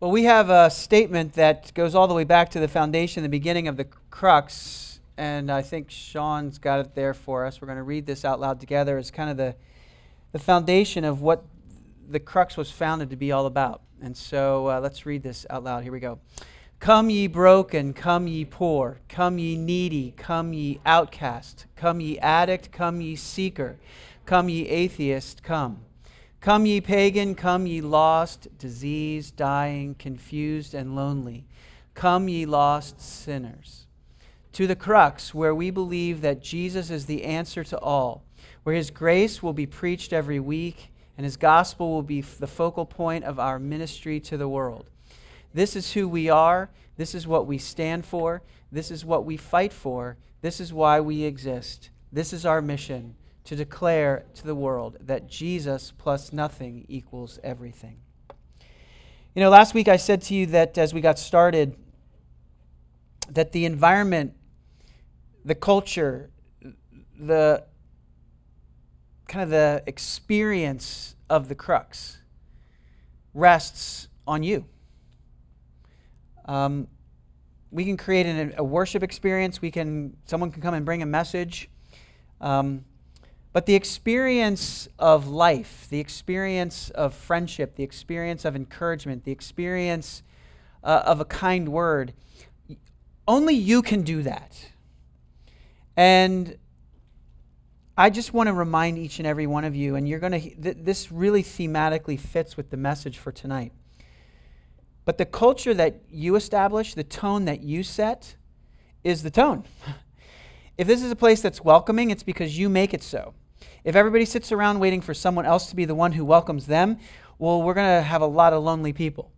Well, we have a statement that goes all the way back to the foundation, the beginning of the crux, and I think Sean's got it there for us. We're going to read this out loud together. It's kind of the, the foundation of what the crux was founded to be all about. And so uh, let's read this out loud. Here we go. Come ye broken, come ye poor, come ye needy, come ye outcast, come ye addict, come ye seeker, come ye atheist, come. Come, ye pagan, come, ye lost, diseased, dying, confused, and lonely. Come, ye lost sinners. To the crux, where we believe that Jesus is the answer to all, where his grace will be preached every week, and his gospel will be the focal point of our ministry to the world. This is who we are. This is what we stand for. This is what we fight for. This is why we exist. This is our mission to declare to the world that Jesus plus nothing equals everything. You know, last week I said to you that as we got started, that the environment, the culture, the kind of the experience of the crux rests on you. Um, we can create an, a worship experience. We can someone can come and bring a message. Um, but the experience of life, the experience of friendship, the experience of encouragement, the experience uh, of a kind word, only you can do that. And I just want to remind each and every one of you, and you're going to, th- this really thematically fits with the message for tonight. But the culture that you establish, the tone that you set, is the tone. If this is a place that's welcoming, it's because you make it so. If everybody sits around waiting for someone else to be the one who welcomes them, well, we're going to have a lot of lonely people.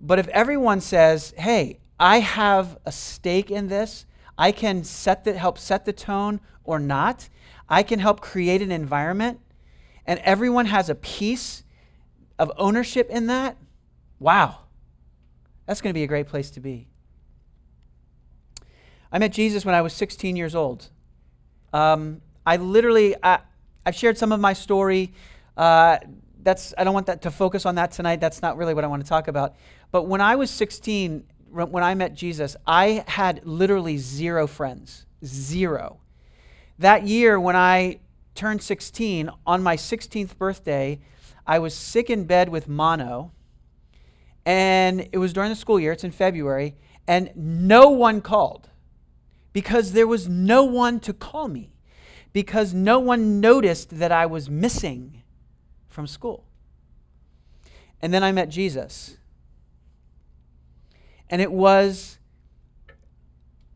But if everyone says, hey, I have a stake in this, I can set the, help set the tone or not, I can help create an environment, and everyone has a piece of ownership in that, wow, that's going to be a great place to be. I met Jesus when I was 16 years old. Um, I literally, I, have shared some of my story. Uh, that's, I don't want that to focus on that tonight. That's not really what I want to talk about. But when I was 16, when I met Jesus, I had literally zero friends. Zero. That year, when I turned 16, on my 16th birthday, I was sick in bed with mono. And it was during the school year, it's in February, and no one called because there was no one to call me, because no one noticed that I was missing from school. And then I met Jesus. And it was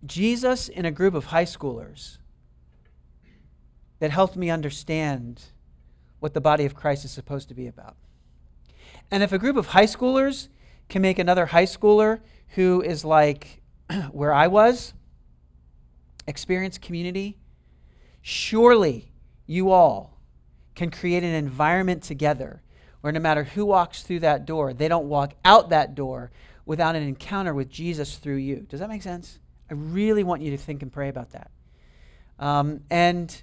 Jesus in a group of high schoolers that helped me understand what the body of Christ is supposed to be about. And if a group of high schoolers can make another high schooler who is like where I was, experience community, surely you all can create an environment together where no matter who walks through that door, they don't walk out that door without an encounter with Jesus through you. Does that make sense? I really want you to think and pray about that. Um, and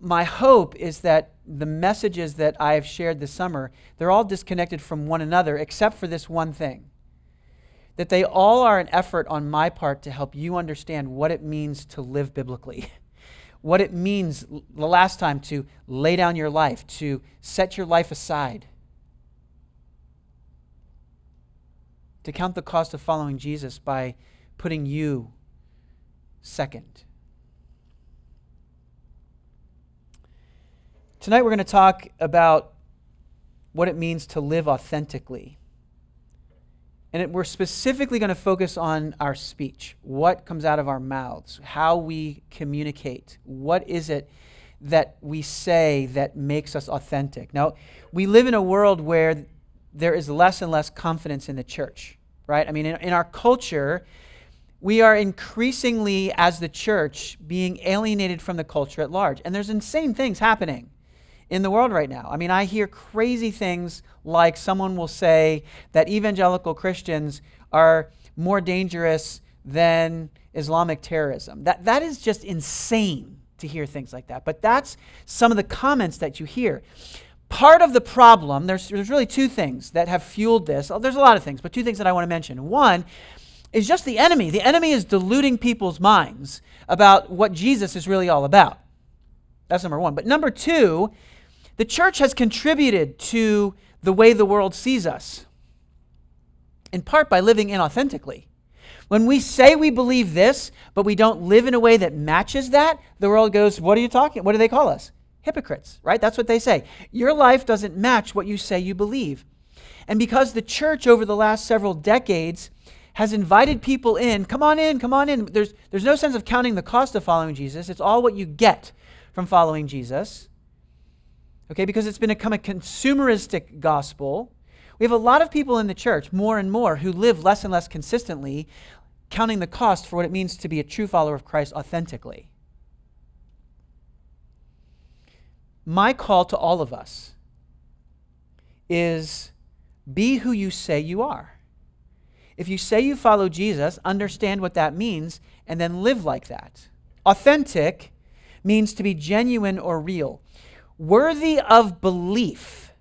my hope is that the messages that I have shared this summer, they're all disconnected from one another except for this one thing that they all are an effort on my part to help you understand what it means to live biblically. what it means the last time to lay down your life, to set your life aside, to count the cost of following Jesus by putting you second. Tonight we're going to talk about what it means to live authentically. And it, we're specifically going to focus on our speech, what comes out of our mouths, how we communicate. What is it that we say that makes us authentic? Now, we live in a world where there is less and less confidence in the church, right? I mean, in, in our culture, we are increasingly, as the church, being alienated from the culture at large. And there's insane things happening in the world right now. I mean, I hear crazy things like someone will say that evangelical Christians are more dangerous than Islamic terrorism. That, that is just insane to hear things like that. But that's some of the comments that you hear. part of the problem, there's, there's really two things that have fueled this. Oh, there's a lot of things, but two things that I want to mention. One is just the enemy. The enemy is deluding people's minds about what Jesus is really all about. That's number one. But number two, the church has contributed to the way the world sees us, in part by living inauthentically. When we say we believe this, but we don't live in a way that matches that, the world goes, What are you talking? What do they call us? Hypocrites, right? That's what they say. Your life doesn't match what you say you believe. And because the church over the last several decades has invited people in, come on in, come on in. There's, there's no sense of counting the cost of following Jesus. It's all what you get from following Jesus. Okay, because it's become a consumeristic gospel. We have a lot of people in the church, more and more, who live less and less consistently, counting the cost for what it means to be a true follower of Christ authentically. My call to all of us is be who you say you are. If you say you follow Jesus, understand what that means and then live like that. Authentic means to be genuine or real, worthy of belief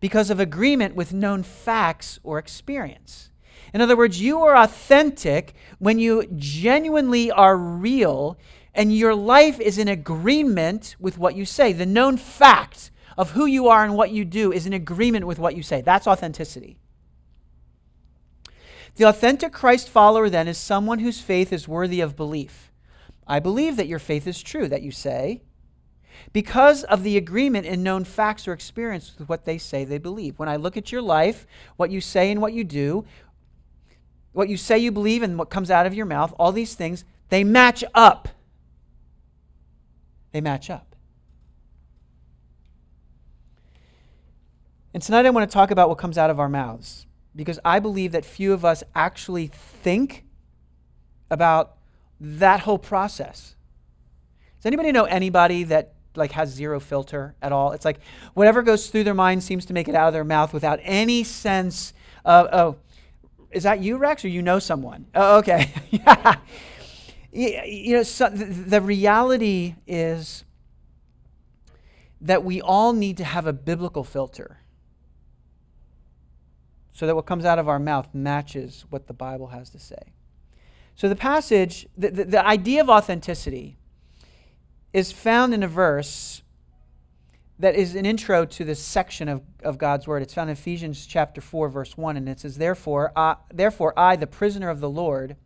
because of agreement with known facts or experience. In other words, you are authentic when you genuinely are real and your life is in agreement with what you say. The known fact of who you are and what you do is in agreement with what you say. That's authenticity. The authentic Christ follower then is someone whose faith is worthy of belief. I believe that your faith is true, that you say, because of the agreement in known facts or experience with what they say they believe. When I look at your life, what you say and what you do, what you say you believe and what comes out of your mouth, all these things, they match up. They match up. And tonight I want to talk about what comes out of our mouths because I believe that few of us actually think about that whole process. Does anybody know anybody that like has zero filter at all? It's like whatever goes through their mind seems to make it out of their mouth without any sense of oh is that you, Rex, or you know someone? Oh, okay. yeah. You know, so the reality is that we all need to have a biblical filter so that what comes out of our mouth matches what the Bible has to say. So the passage, the, the, the idea of authenticity is found in a verse that is an intro to this section of, of God's word. It's found in Ephesians chapter 4, verse 1, and it says, Therefore, I, therefore, I, the prisoner of the Lord,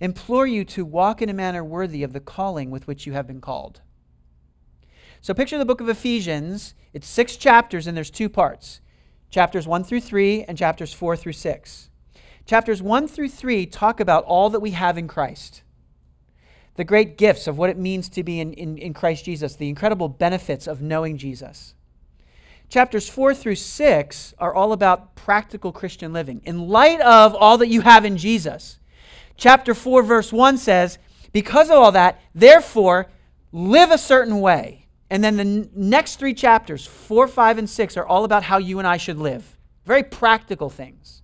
implore you to walk in a manner worthy of the calling with which you have been called. So picture the book of Ephesians. It's six chapters, and there's two parts chapters 1 through 3 and chapters 4 through 6. Chapters 1 through 3 talk about all that we have in Christ the great gifts of what it means to be in, in, in Christ Jesus, the incredible benefits of knowing Jesus. Chapters 4 through 6 are all about practical Christian living in light of all that you have in Jesus. Chapter 4, verse 1 says, Because of all that, therefore, live a certain way. And then the n- next three chapters, 4, 5, and 6, are all about how you and I should live. Very practical things.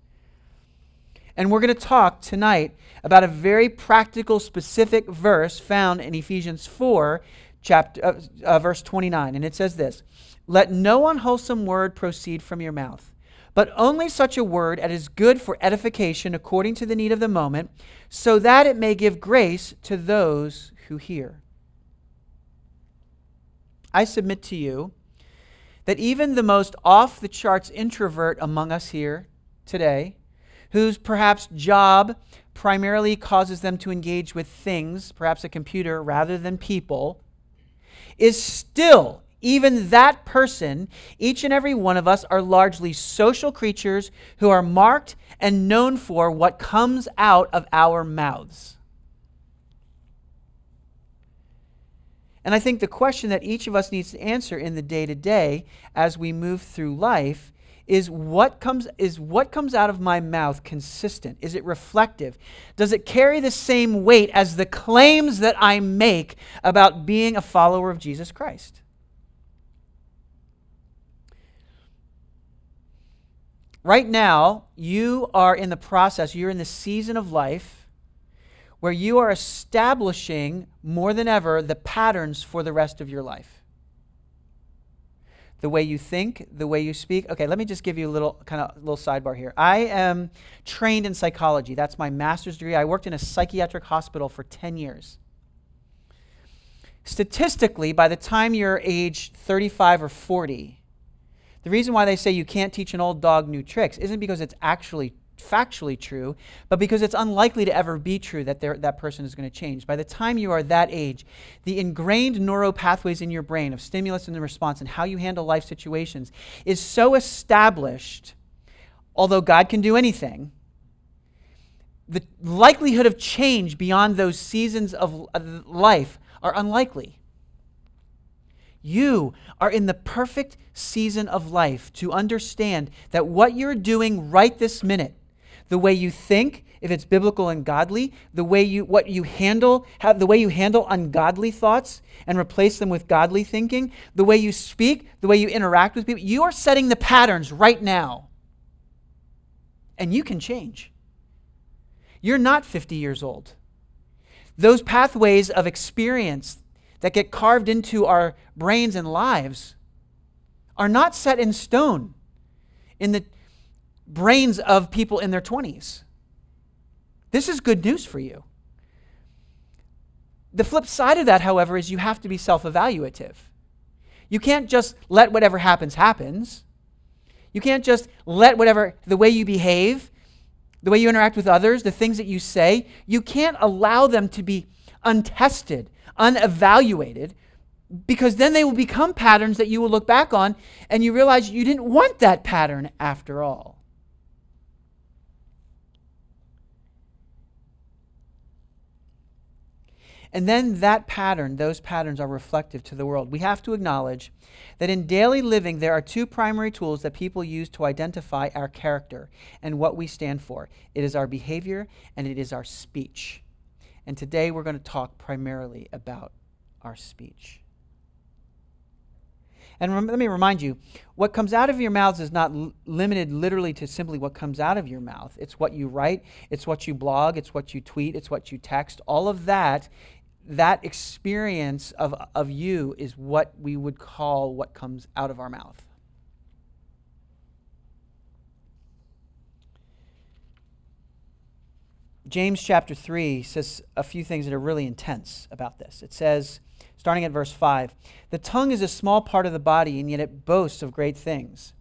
And we're going to talk tonight about a very practical, specific verse found in Ephesians 4, chapter, uh, uh, verse 29. And it says this Let no unwholesome word proceed from your mouth, but only such a word as is good for edification according to the need of the moment, so that it may give grace to those who hear. I submit to you that even the most off the charts introvert among us here today, whose perhaps job primarily causes them to engage with things, perhaps a computer, rather than people, is still, even that person, each and every one of us are largely social creatures who are marked and known for what comes out of our mouths. And I think the question that each of us needs to answer in the day to day as we move through life is what comes is what comes out of my mouth consistent? Is it reflective? Does it carry the same weight as the claims that i make about being a follower of jesus christ? Right now you are in the process you're in the season of life where you are establishing more than ever the patterns for the rest of your life the way you think, the way you speak. Okay, let me just give you a little kind of little sidebar here. I am trained in psychology. That's my master's degree. I worked in a psychiatric hospital for 10 years. Statistically, by the time you're age 35 or 40, the reason why they say you can't teach an old dog new tricks isn't because it's actually factually true, but because it's unlikely to ever be true that that person is going to change. By the time you are that age, the ingrained neural pathways in your brain of stimulus and the response and how you handle life situations is so established, although God can do anything, the likelihood of change beyond those seasons of life are unlikely. You are in the perfect season of life to understand that what you're doing right this minute the way you think, if it's biblical and godly, the way you what you handle, have the way you handle ungodly thoughts and replace them with godly thinking, the way you speak, the way you interact with people, you are setting the patterns right now. And you can change. You're not 50 years old. Those pathways of experience that get carved into our brains and lives are not set in stone in the brains of people in their 20s. This is good news for you. The flip side of that, however, is you have to be self evaluative. You can't just let whatever happens happens. You can't just let whatever, the way you behave, the way you interact with others, the things that you say, you can't allow them to be untested, unevaluated, because then they will become patterns that you will look back on and you realize you didn't want that pattern after all. And then that pattern, those patterns are reflective to the world. We have to acknowledge that in daily living, there are two primary tools that people use to identify our character and what we stand for it is our behavior and it is our speech. And today we're going to talk primarily about our speech. And rem- let me remind you what comes out of your mouths is not l- limited literally to simply what comes out of your mouth. It's what you write, it's what you blog, it's what you tweet, it's what you text. All of that that experience of, of you is what we would call what comes out of our mouth. James chapter 3 says a few things that are really intense about this. It says, starting at verse 5, the tongue is a small part of the body, and yet it boasts of great things.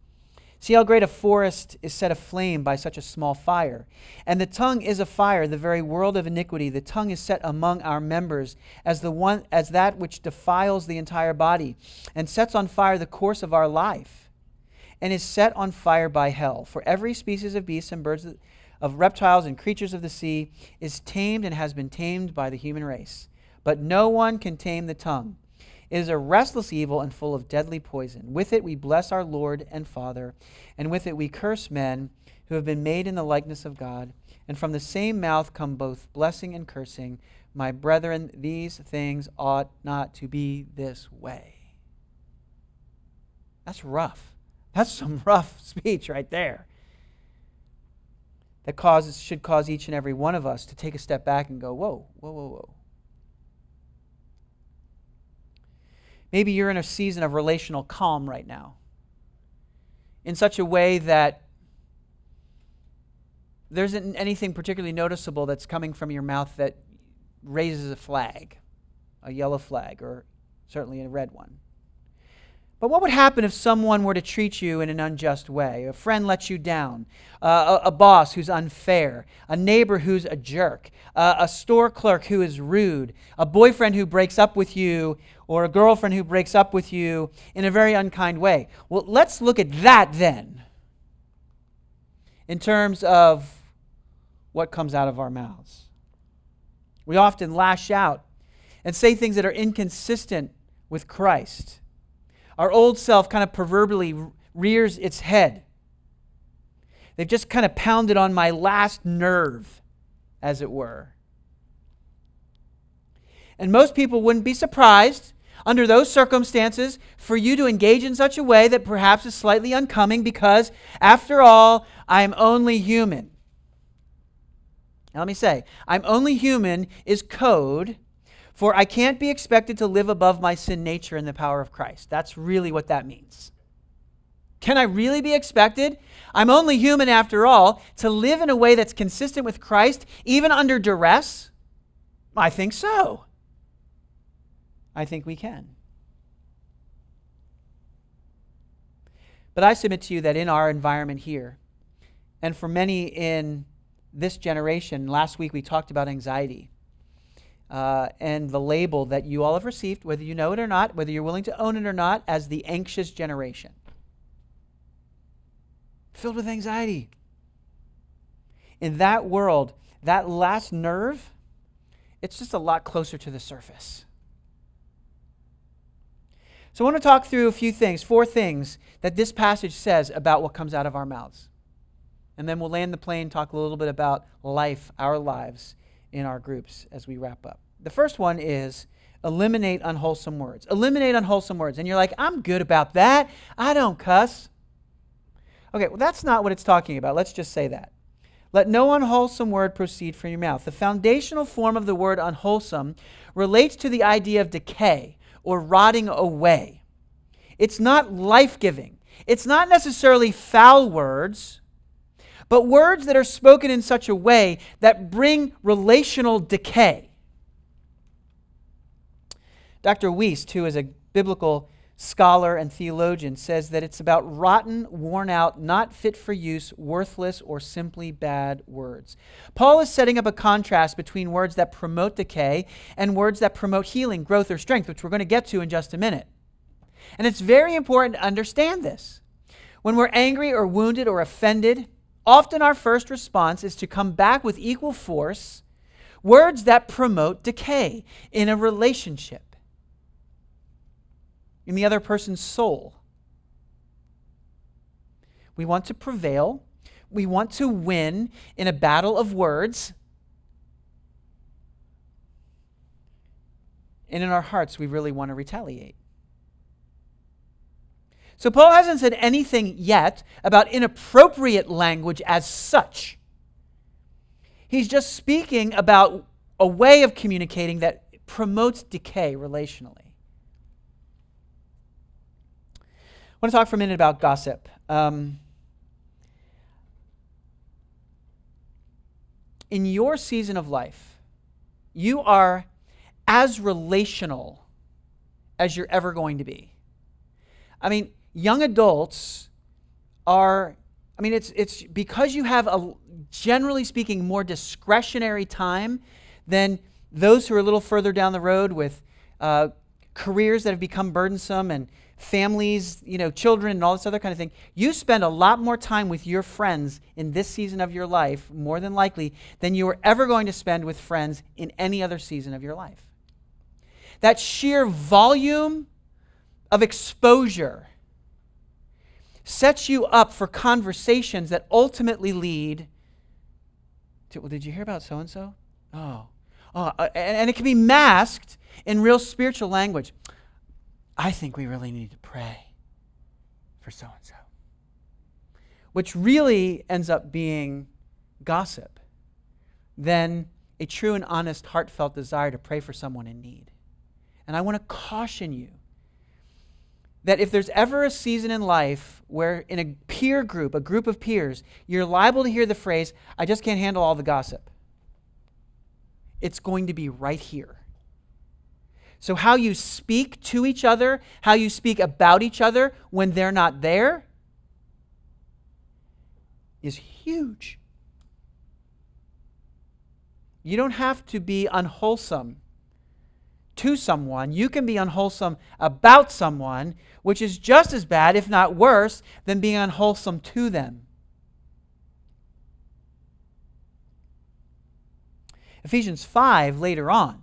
See how great a forest is set aflame by such a small fire. And the tongue is a fire, the very world of iniquity. The tongue is set among our members as the one as that which defiles the entire body and sets on fire the course of our life and is set on fire by hell. For every species of beasts and birds of reptiles and creatures of the sea is tamed and has been tamed by the human race. But no one can tame the tongue. It is a restless evil and full of deadly poison. With it we bless our Lord and Father, and with it we curse men who have been made in the likeness of God. And from the same mouth come both blessing and cursing. My brethren, these things ought not to be this way. That's rough. That's some rough speech right there. That causes should cause each and every one of us to take a step back and go, whoa, whoa, whoa, whoa. Maybe you're in a season of relational calm right now, in such a way that there isn't anything particularly noticeable that's coming from your mouth that raises a flag, a yellow flag, or certainly a red one. But what would happen if someone were to treat you in an unjust way? A friend lets you down, uh, a, a, boss who's unfair, a neighbor who's a jerk, uh, a store clerk who is rude, a boyfriend who breaks up with you, or a girlfriend who breaks up with you in a very unkind way. Well, let's look at that then in terms of what comes out of our mouths. We often lash out and say things that are inconsistent with Christ. Our old self kind of proverbially rears its head. They've just kind of pounded on my last nerve, as it were. And most people wouldn't be surprised under those circumstances for you to engage in such a way that perhaps is slightly uncoming because, after all, I am only human. Now, let me say, I'm only human is code for I can't be expected to live above my sin nature in the power of Christ. That's really what that means. Can I really be expected? I'm only human after all, to live in a way that's consistent with Christ, even under duress? I think so. I think we can. But I submit to you that in our environment here, and for many in this generation, last week we talked about anxiety uh, and the label that you all have received, whether you know it or not, whether you're willing to own it or not, as the anxious generation. Filled with anxiety. In that world, that last nerve, it's just a lot closer to the surface. So I want to talk through a few things, four things that this passage says about what comes out of our mouths. And then we'll land the plane, talk a little bit about life, our lives in our groups as we wrap up. The first one is eliminate unwholesome words. Eliminate unwholesome words. And you're like, I'm good about that. I don't cuss. Okay, well, that's not what it's talking about. Let's just say that. Let no unwholesome word proceed from your mouth. The foundational form of the word unwholesome relates to the idea of decay or rotting away. It's not life giving. It's not necessarily foul words, but words that are spoken in such a way that bring relational decay. Dr. Wuest, who is a biblical scholar and theologian, says that it's about rotten, worn out, not fit for use, worthless, or simply bad words. Paul is setting up a contrast between words that promote decay and words that promote healing, growth, or strength, which we're going to get to in just a minute. And it's very important to understand this. When we're angry or wounded or offended, often our first response is to come back with equal force words that promote decay in a relationship, in the other person's soul. We want to prevail. We want to win in a battle of words. And in our hearts, we really want to retaliate. So Paul hasn't said anything yet about inappropriate language as such. He's just speaking about a way of communicating that promotes decay relationally. I want to talk for a minute about gossip. Um, in your season of life, you are as relational as you're ever going to be. I mean, young adults are I mean it's it's because you have a generally speaking more discretionary time than those who are a little further down the road with uh, careers that have become burdensome and families, you know, children and all this other kind of thing. You spend a lot more time with your friends in this season of your life, more than likely, than you are ever going to spend with friends in any other season of your life. That sheer volume of exposure sets you up for conversations that ultimately lead to, well, did you hear about so and so? Oh. Oh, uh, and, and it can be masked in real spiritual language. I think we really need to pray for so and so. Which really ends up being gossip than a true and honest, heartfelt desire to pray for someone in need. And I want to caution you that if there's ever a season in life where, in a peer group, a group of peers, you're liable to hear the phrase, I just can't handle all the gossip, it's going to be right here. So, how you speak to each other, how you speak about each other when they're not there, is huge. You don't have to be unwholesome to someone, you can be unwholesome about someone, which is just as bad, if not worse, than being unwholesome to them. Ephesians 5, later on,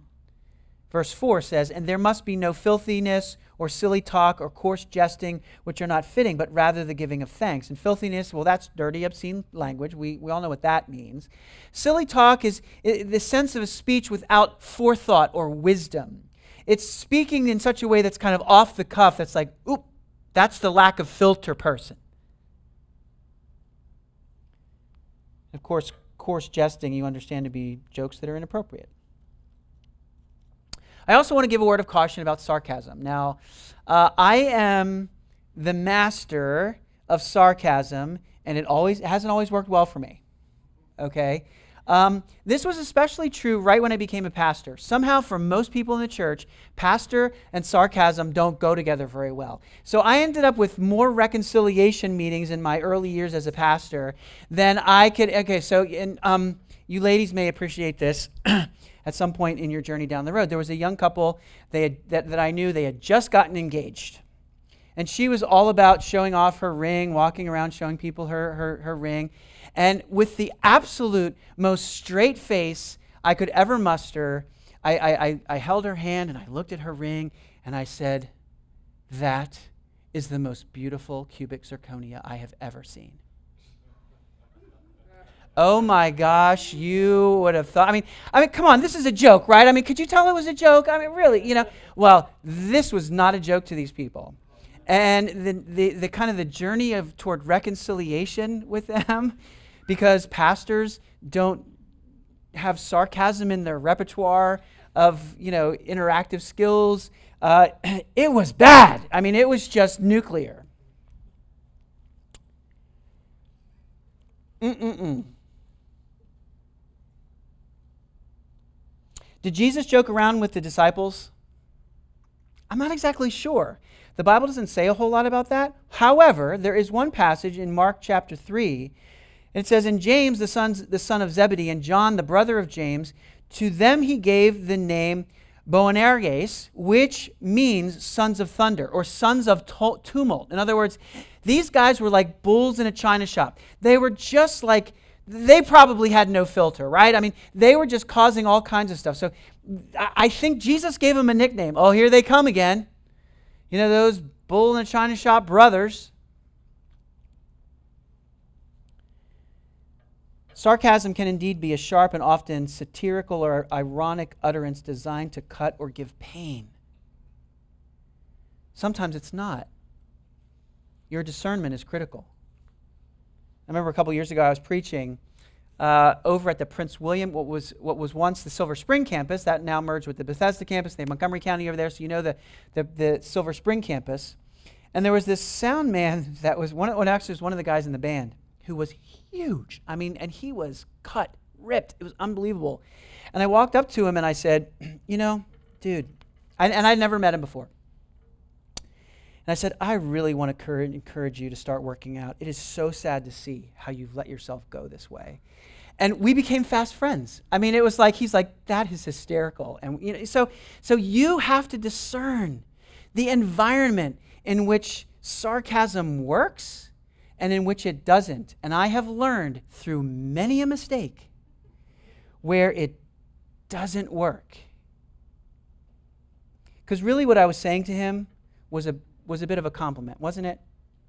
verse 4 says, And there must be no filthiness or silly talk or coarse jesting, which are not fitting, but rather the giving of thanks. And filthiness, well, that's dirty, obscene language. We, we all know what that means. Silly talk is the sense of a speech without forethought or wisdom. It's speaking in such a way that's kind of off the cuff, that's like, oop, that's the lack of filter person. Of course, coarse jesting you understand to be jokes that are inappropriate. I also want to give a word of caution about sarcasm. Now, uh, I am the master of sarcasm, and it always it hasn't always worked well for me. Okay? Um, this was especially true right when I became a pastor. Somehow, for most people in the church, pastor and sarcasm don't go together very well. So I ended up with more reconciliation meetings in my early years as a pastor than I could. Okay, so and, um, you ladies may appreciate this. at some point in your journey down the road. There was a young couple they had, that, that I knew, they had just gotten engaged. And she was all about showing off her ring, walking around showing people her, her, her ring. And with the absolute most straight face I could ever muster, I, I, I held her hand and I looked at her ring and I said, That is the most beautiful cubic zirconia I have ever seen. Oh my gosh, you would have thought. I mean, I mean, come on, this is a joke, right? I mean, could you tell it was a joke? I mean, really, you know. Well, this was not a joke to these people and the, the, the kind of the journey of toward reconciliation with them because pastors don't have sarcasm in their repertoire of you know interactive skills uh, it was bad i mean it was just nuclear Mm-mm-mm. Did jesus joke around with the disciples i'm not exactly sure the bible doesn't say a whole lot about that however there is one passage in mark chapter 3 it says, In James, the, sons, the son of Zebedee, and John, the brother of James, to them he gave the name Boanerges, which means sons of thunder or sons of tumult. In other words, these guys were like bulls in a china shop. They were just like, they probably had no filter, right? I mean, they were just causing all kinds of stuff. So I think Jesus gave them a nickname. Oh, here they come again. You know, those bull in a china shop brothers. Sarcasm can indeed be a sharp and often satirical or ironic utterance designed to cut or give pain. Sometimes it's not. Your discernment is critical. I remember a couple years ago I was preaching uh, over at the Prince William, what was, what was once the Silver Spring campus, that now merged with the Bethesda campus. They have Montgomery County over there, so you know the, the, the Silver Spring campus. And there was this sound man that was one, well, actually was one of the guys in the band who was huge. I mean, and he was cut, ripped. It was unbelievable. And I walked up to him and I said, You know, dude, I, and I'd never met him before. And I said, I really want to encourage, you to start working out. It is so sad to see how you've let yourself go this way. And we became fast friends. I mean, it was like he's like, that is hysterical. And you know, so so you have to discern the environment in which sarcasm works and in which it doesn't. And I have learned through many a mistake where it doesn't work. Because really, what I was saying to him was a, was a bit of a compliment, wasn't it?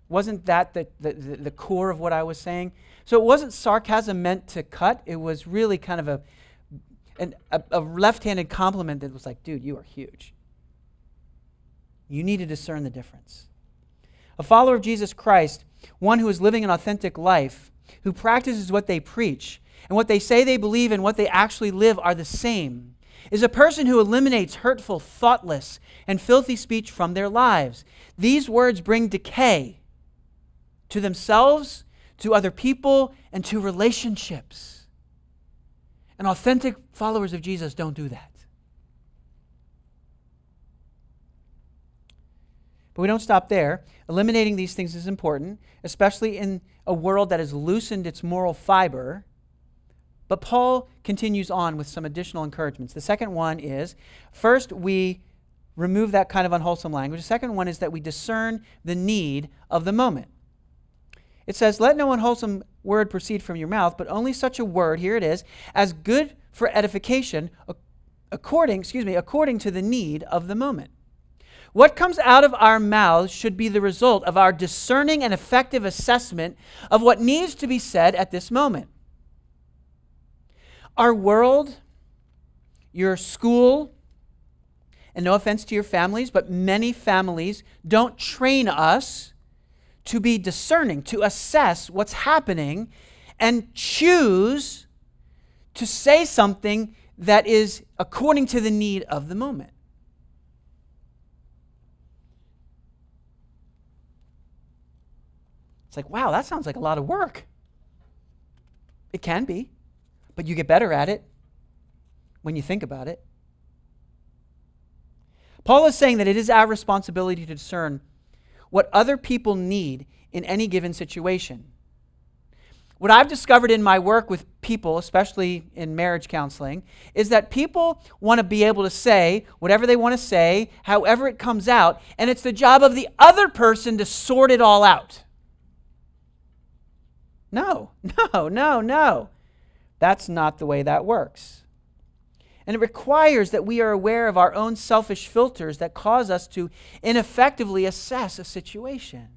Wasn't that the, the, the core of what I was saying? So it wasn't sarcasm meant to cut, it was really kind of a, an, a, a left handed compliment that was like, dude, you are huge. You need to discern the difference. A follower of Jesus Christ one who is living an authentic life, who practices what they preach, and what they say they believe and what they actually live are the same, is a person who eliminates hurtful, thoughtless, and filthy speech from their lives. These words bring decay to themselves, to other people, and to relationships. And authentic followers of Jesus don't do that. But we don't stop there. Eliminating these things is important, especially in a world that has loosened its moral fiber. But Paul continues on with some additional encouragements. The second one is first, we remove that kind of unwholesome language. The second one is that we discern the need of the moment. It says, Let no unwholesome word proceed from your mouth, but only such a word, here it is, as good for edification, according, excuse me, according to the need of the moment. What comes out of our mouths should be the result of our discerning and effective assessment of what needs to be said at this moment. Our world, your school, and no offense to your families, but many families don't train us to be discerning, to assess what's happening, and choose to say something that is according to the need of the moment. It's like, wow, that sounds like a lot of work. It can be, but you get better at it when you think about it. Paul is saying that it is our responsibility to discern what other people need in any given situation. What I've discovered in my work with people, especially in marriage counseling, is that people want to be able to say whatever they want to say, however it comes out, and it's the job of the other person to sort it all out. No, no, no, no. That's not the way that works. And it requires that we are aware of our own selfish filters that cause us to ineffectively assess a situation.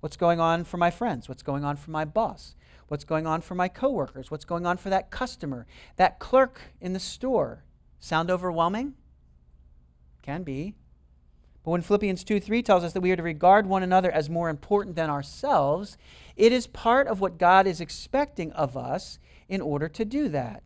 What's going on for my friends? What's going on for my boss? What's going on for my coworkers? What's going on for that customer, that clerk in the store? Sound overwhelming? Can be. But when Philippians 2 3 tells us that we are to regard one another as more important than ourselves, it is part of what God is expecting of us in order to do that.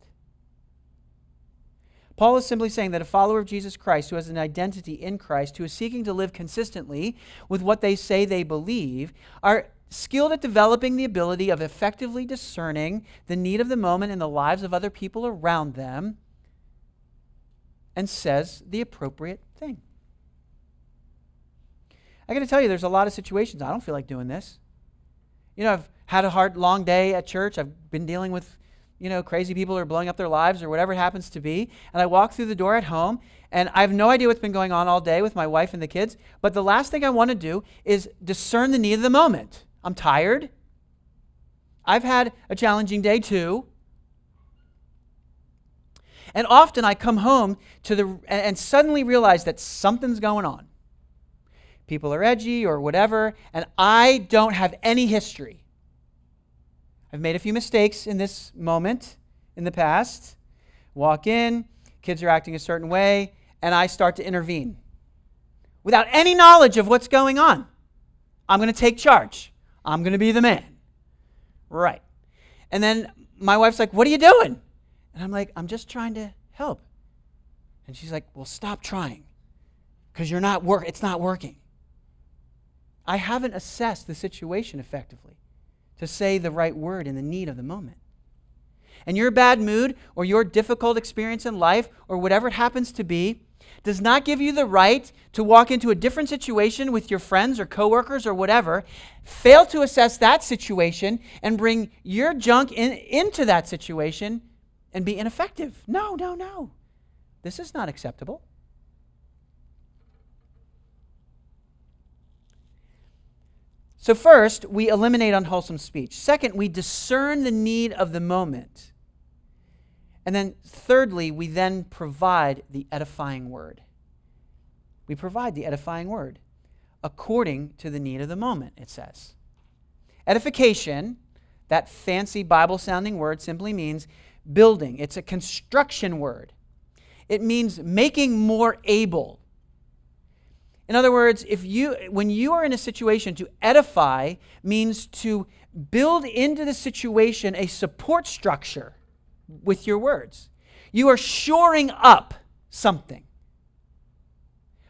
Paul is simply saying that a follower of Jesus Christ who has an identity in Christ, who is seeking to live consistently with what they say they believe, are skilled at developing the ability of effectively discerning the need of the moment in the lives of other people around them and says the appropriate thing. I got to tell you, there's a lot of situations I don't feel like doing this. You know, I've had a hard, long day at church. I've been dealing with, you know, crazy people who are blowing up their lives or whatever it happens to be. And I walk through the door at home and I have no idea what's been going on all day with my wife and the kids. But the last thing I want to do is discern the need of the moment. I'm tired. I've had a challenging day too. And often I come home to the and suddenly realize that something's going on people are edgy or whatever, and I don't have any history. I've made a few mistakes in this moment in the past. Walk in, kids are acting a certain way, and I start to intervene without any knowledge of what's going on. I'm going to take charge. I'm going to be the man. Right. And then my wife's like, What are you doing? And I'm like, I'm just trying to help. And she's like, Well, stop trying because you're not work. It's not working. I haven't assessed the situation effectively to say the right word in the need of the moment. And your bad mood or your difficult experience in life or whatever it happens to be does not give you the right to walk into a different situation with your friends or coworkers or whatever, fail to assess that situation and bring your junk in, into that situation and be ineffective. No, no, no. This is not acceptable. So, first, we eliminate unwholesome speech. Second, we discern the need of the moment. And then, thirdly, we then provide the edifying word. We provide the edifying word according to the need of the moment, it says. Edification, that fancy Bible sounding word, simply means building, it's a construction word. It means making more able in other words, if you when you are in a situation to edify means to build into the situation a support structure with your words. You are shoring up something.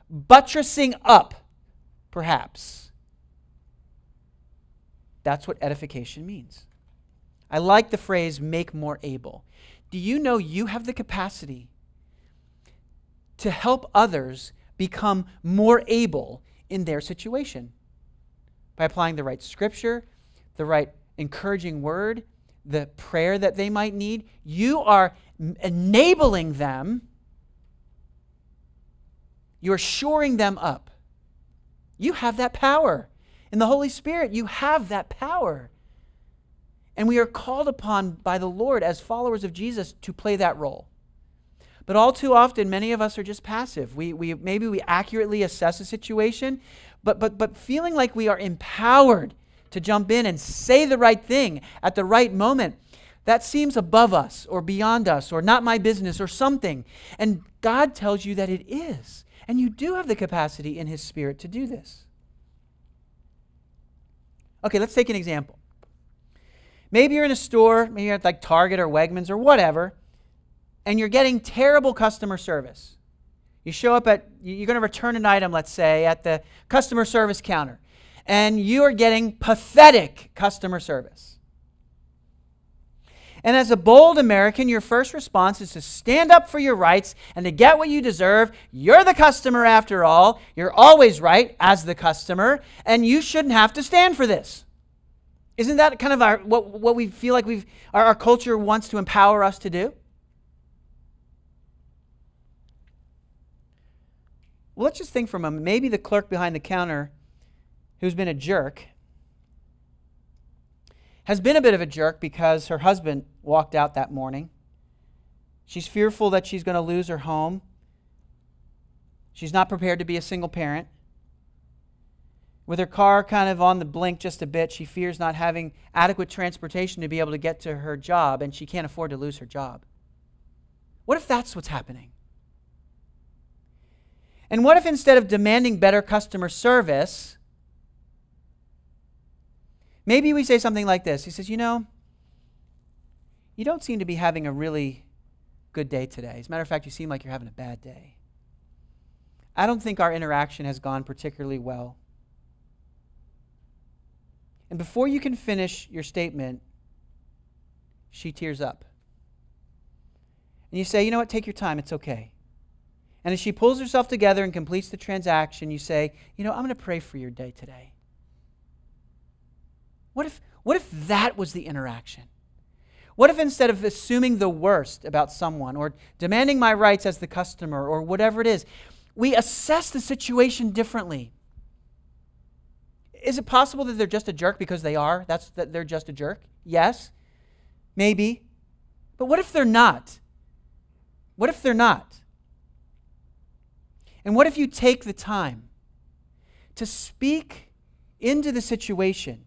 Buttressing up, perhaps. That's what edification means. I like the phrase make more able. Do you know you have the capacity to help others become more able in their situation by applying the right scripture, the right encouraging word, the prayer that they might need. You are enabling them, you're shoring them up. You have that power. In the Holy Spirit, you have that power. And we are called upon by the Lord as followers of Jesus to play that role. But all too often, many of us are just passive. We, we, maybe we accurately assess a situation, but, but, but feeling like we are empowered to jump in and say the right thing at the right moment, that seems above us or beyond us or not my business or something. And God tells you that it is. And you do have the capacity in His Spirit to do this. Okay, let's take an example. Maybe you're in a store, maybe you're at like Target or Wegmans or whatever and you're getting terrible customer service. You show up at, you're going to return an item, let's say, at the customer service counter, and you are getting pathetic customer service. And as a bold American, your first response is to stand up for your rights and to get what you deserve. You're the customer after all. You're always right as the customer, and you shouldn't have to stand for this. Isn't that kind of our, what, what we feel like we've, our, our culture wants to empower us to do? Well, let's just think for a moment. Maybe the clerk behind the counter who's been a jerk has been a bit of a jerk because her husband walked out that morning. She's fearful that she's going to lose her home. She's not prepared to be a single parent. With her car kind of on the blink just a bit, she fears not having adequate transportation to be able to get to her job, and she can't afford to lose her job. What if that's what's happening? And what if instead of demanding better customer service, maybe we say something like this? He says, You know, you don't seem to be having a really good day today. As a matter of fact, you seem like you're having a bad day. I don't think our interaction has gone particularly well. And before you can finish your statement, she tears up. And you say, you know what, take your time, it's okay. And as she pulls herself together and completes the transaction, you say, you know, I'm going to pray for your day today. What if, what if that was the interaction? What if instead of assuming the worst about someone or demanding my rights as the customer or whatever it is, we assess the situation differently? Is it possible that they're just a jerk because they are? That's that they're just a jerk? Yes. Maybe. But what if they're not? What if they're not? And what if you take the time to speak into the situation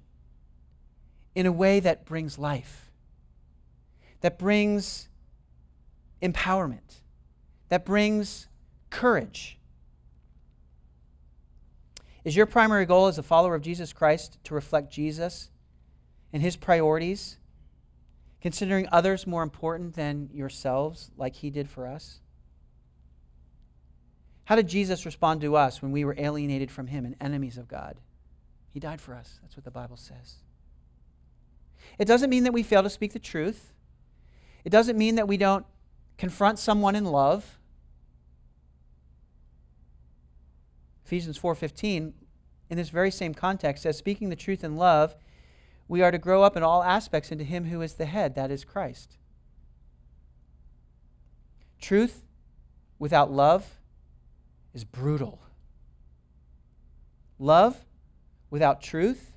in a way that brings life, that brings empowerment, that brings courage? Is your primary goal as a follower of Jesus Christ to reflect Jesus and his priorities, considering others more important than yourselves, like he did for us? How did Jesus respond to us when we were alienated from him and enemies of God? He died for us. That's what the Bible says. It doesn't mean that we fail to speak the truth. It doesn't mean that we don't confront someone in love. Ephesians 4:15 in this very same context says speaking the truth in love, we are to grow up in all aspects into him who is the head, that is Christ. Truth without love is brutal. Love without truth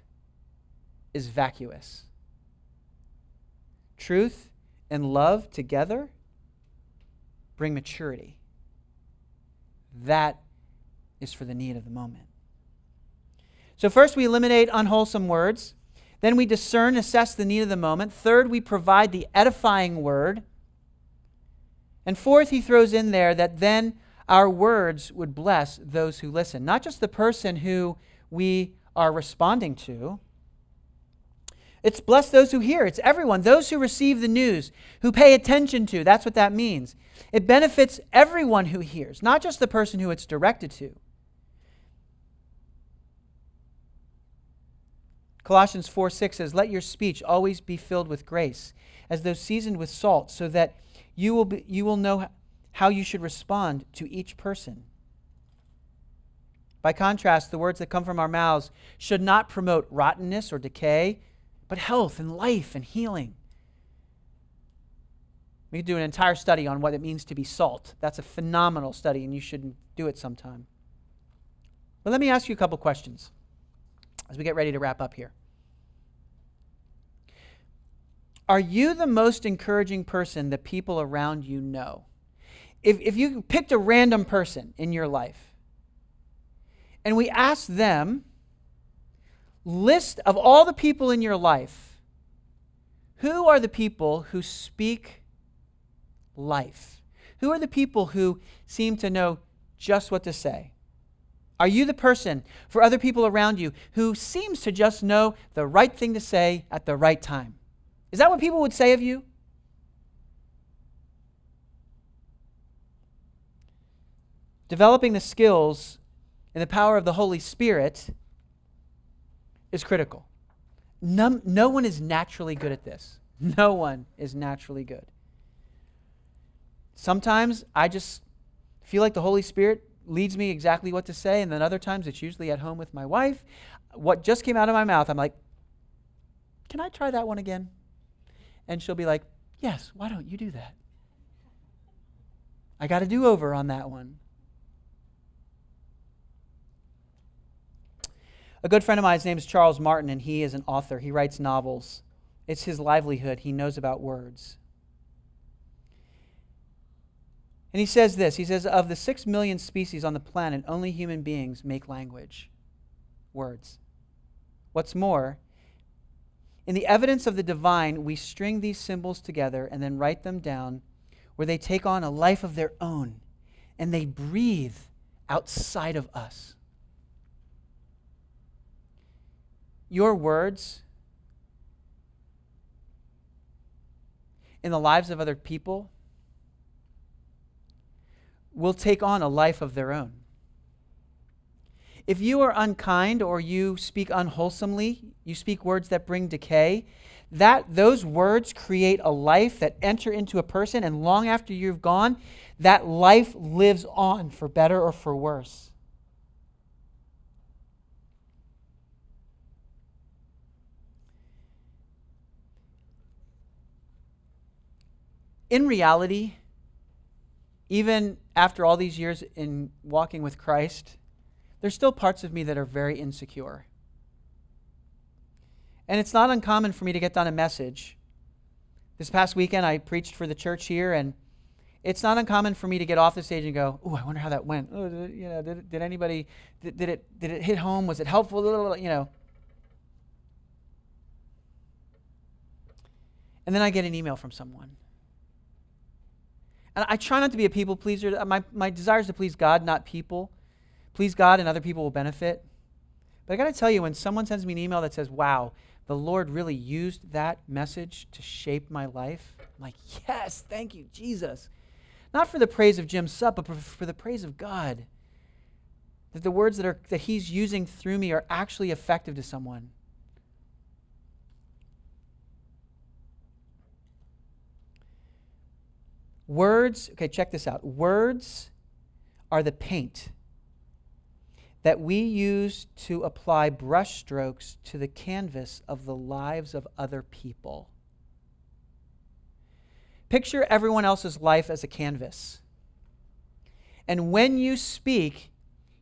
is vacuous. Truth and love together bring maturity. That is for the need of the moment. So, first, we eliminate unwholesome words. Then, we discern, assess the need of the moment. Third, we provide the edifying word. And fourth, he throws in there that then our words would bless those who listen, not just the person who we are responding to. It's bless those who hear. It's everyone, those who receive the news, who pay attention to. That's what that means. It benefits everyone who hears, not just the person who it's directed to. Colossians 4 6 says, Let your speech always be filled with grace, as though seasoned with salt, so that you will, be, you will know how you should respond to each person. By contrast, the words that come from our mouths should not promote rottenness or decay, but health and life and healing. We could do an entire study on what it means to be salt. That's a phenomenal study, and you should do it sometime. But let me ask you a couple questions as we get ready to wrap up here. Are you the most encouraging person that people around you know? If, if you picked a random person in your life and we asked them, list of all the people in your life, who are the people who speak life? Who are the people who seem to know just what to say? Are you the person for other people around you who seems to just know the right thing to say at the right time? Is that what people would say of you? Developing the skills and the power of the Holy Spirit is critical. No, no one is naturally good at this. No one is naturally good. Sometimes I just feel like the Holy Spirit leads me exactly what to say, and then other times it's usually at home with my wife. What just came out of my mouth, I'm like, can I try that one again? And she'll be like, yes, why don't you do that? I got a do over on that one. A good friend of mine, his name is Charles Martin, and he is an author. He writes novels. It's his livelihood. He knows about words. And he says this He says, Of the six million species on the planet, only human beings make language, words. What's more, in the evidence of the divine, we string these symbols together and then write them down where they take on a life of their own and they breathe outside of us. Your words in the lives of other people will take on a life of their own. If you are unkind or you speak unwholesomely, you speak words that bring decay, that those words create a life that enter into a person and long after you've gone, that life lives on for better or for worse. In reality, even after all these years in walking with Christ, there's still parts of me that are very insecure. And it's not uncommon for me to get done a message. This past weekend, I preached for the church here, and it's not uncommon for me to get off the stage and go, "Oh, I wonder how that went. Did, you know, did, did anybody did, did it did it hit home? Was it helpful? You know." And then I get an email from someone. And I try not to be a people pleaser. My, my desire is to please God, not people please God and other people will benefit. But I got to tell you, when someone sends me an email that says, wow, the Lord really used that message to shape my life, I'm like, yes, thank you, Jesus. Not for the praise of Jim Supp, but for the praise of God. That the words that, are, that He's using through me are actually effective to someone. Words, okay, check this out. Words are the paint that we use to apply brushstrokes to the canvas of the lives of other people. Picture everyone else's life as a canvas. And when you speak,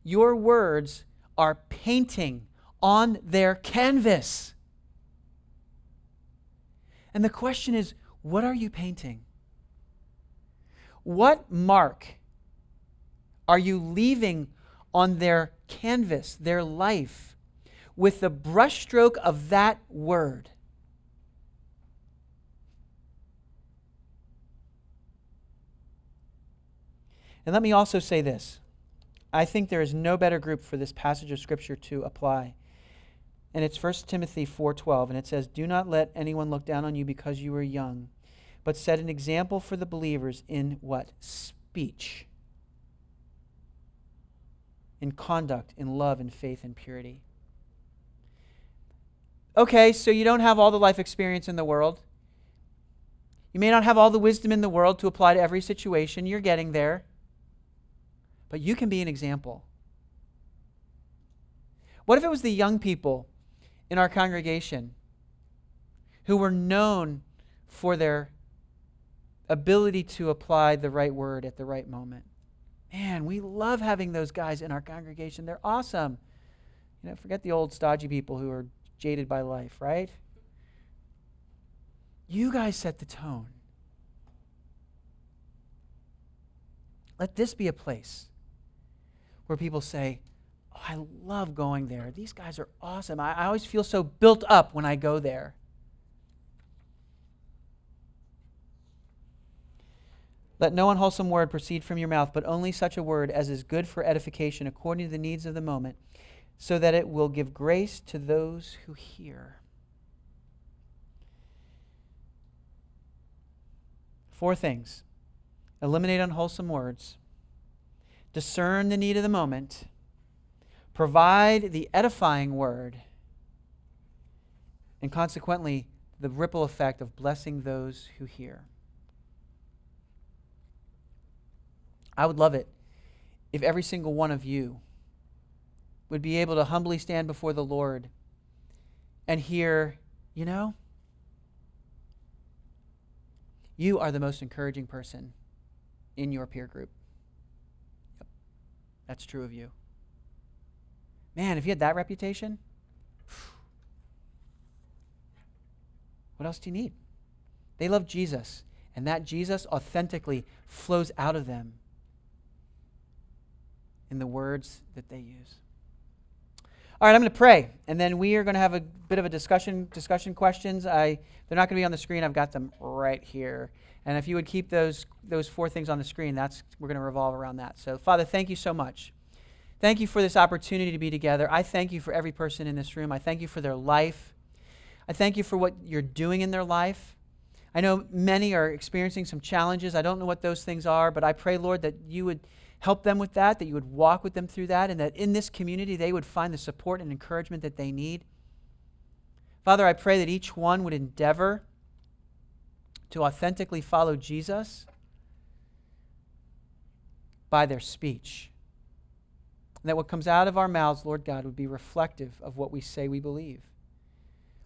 your words are painting on their canvas. And the question is what are you painting? What mark are you leaving on their canvas, their life, with the brushstroke of that word. And let me also say this. I think there is no better group for this passage of scripture to apply. And it's 1 Timothy 4:12 and it says, "Do not let anyone look down on you because you are young, but set an example for the believers in what? Speech, in conduct, in love, in faith, and purity. Okay, so you don't have all the life experience in the world. You may not have all the wisdom in the world to apply to every situation. You're getting there. But you can be an example. What if it was the young people in our congregation who were known for their ability to apply the right word at the right moment? Man, we love having those guys in our congregation. They're awesome. You know, forget the old stodgy people who are jaded by life, right? You guys set the tone. Let this be a place where people say, oh, I love going there. These guys are awesome. I, I always feel so built up when I go there. Let no unwholesome word proceed from your mouth, but only such a word as is good for edification according to the needs of the moment, so that it will give grace to those who hear. Four things eliminate unwholesome words, discern the need of the moment, provide the edifying word, and consequently, the ripple effect of blessing those who hear. I would love it if every single one of you would be able to humbly stand before the Lord and hear, you know, you are the most encouraging person in your peer group. Yep. That's true of you. Man, if you had that reputation, what else do you need? They love Jesus, and that Jesus authentically flows out of them in the words that they use. All right, I'm going to pray, and then we are going to have a bit of a discussion. Discussion questions. I they're not going to be on the screen. I've got them right here. And if you would keep those those four things on the screen, that's we're going to revolve around that. So, Father, thank you so much. Thank you for this opportunity to be together. I thank you for every person in this room. I thank you for their life. I thank you for what you're doing in their life. I know many are experiencing some challenges. I don't know what those things are, but I pray, Lord, that you would help them with that, that you would walk with them through that, and that in this community they would find the support and encouragement that they need. Father, I pray that each one would endeavor to authentically follow Jesus by their speech. And that what comes out of our mouths, Lord God, would be reflective of what we say we believe.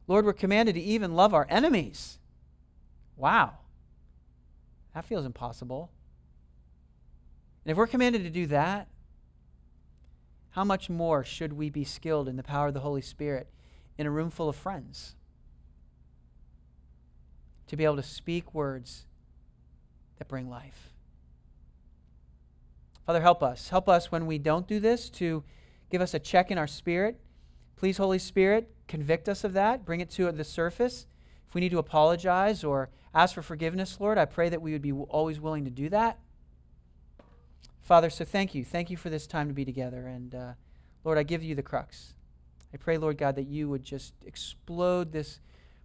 Lord, we're commanded to even love our enemies. Wow. That feels impossible. And if we're commanded to do that, how much more should we be skilled in the power of the Holy Spirit in a room full of friends? To be able to speak words that bring life. Father, help us. Help us when we don't do this to give us a check in our spirit. Please, Holy Spirit, convict us of that. Bring it to the surface. If we need to apologize or ask for forgiveness, Lord, I pray that we would be always willing to do that. Father, so thank you. Thank you for this time to be together. And uh, Lord, I give you the crux. I pray, Lord God, that you would just explode this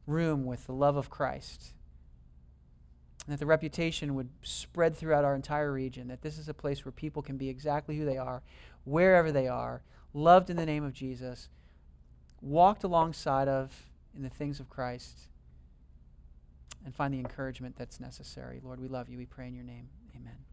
room with the love of Christ. And that the reputation would spread throughout our entire region. That this is a place where people can be exactly who they are, wherever they are, loved in the name of Jesus, walked alongside of in the things of Christ, and find the encouragement that's necessary. Lord, we love you. We pray in your name. Amen.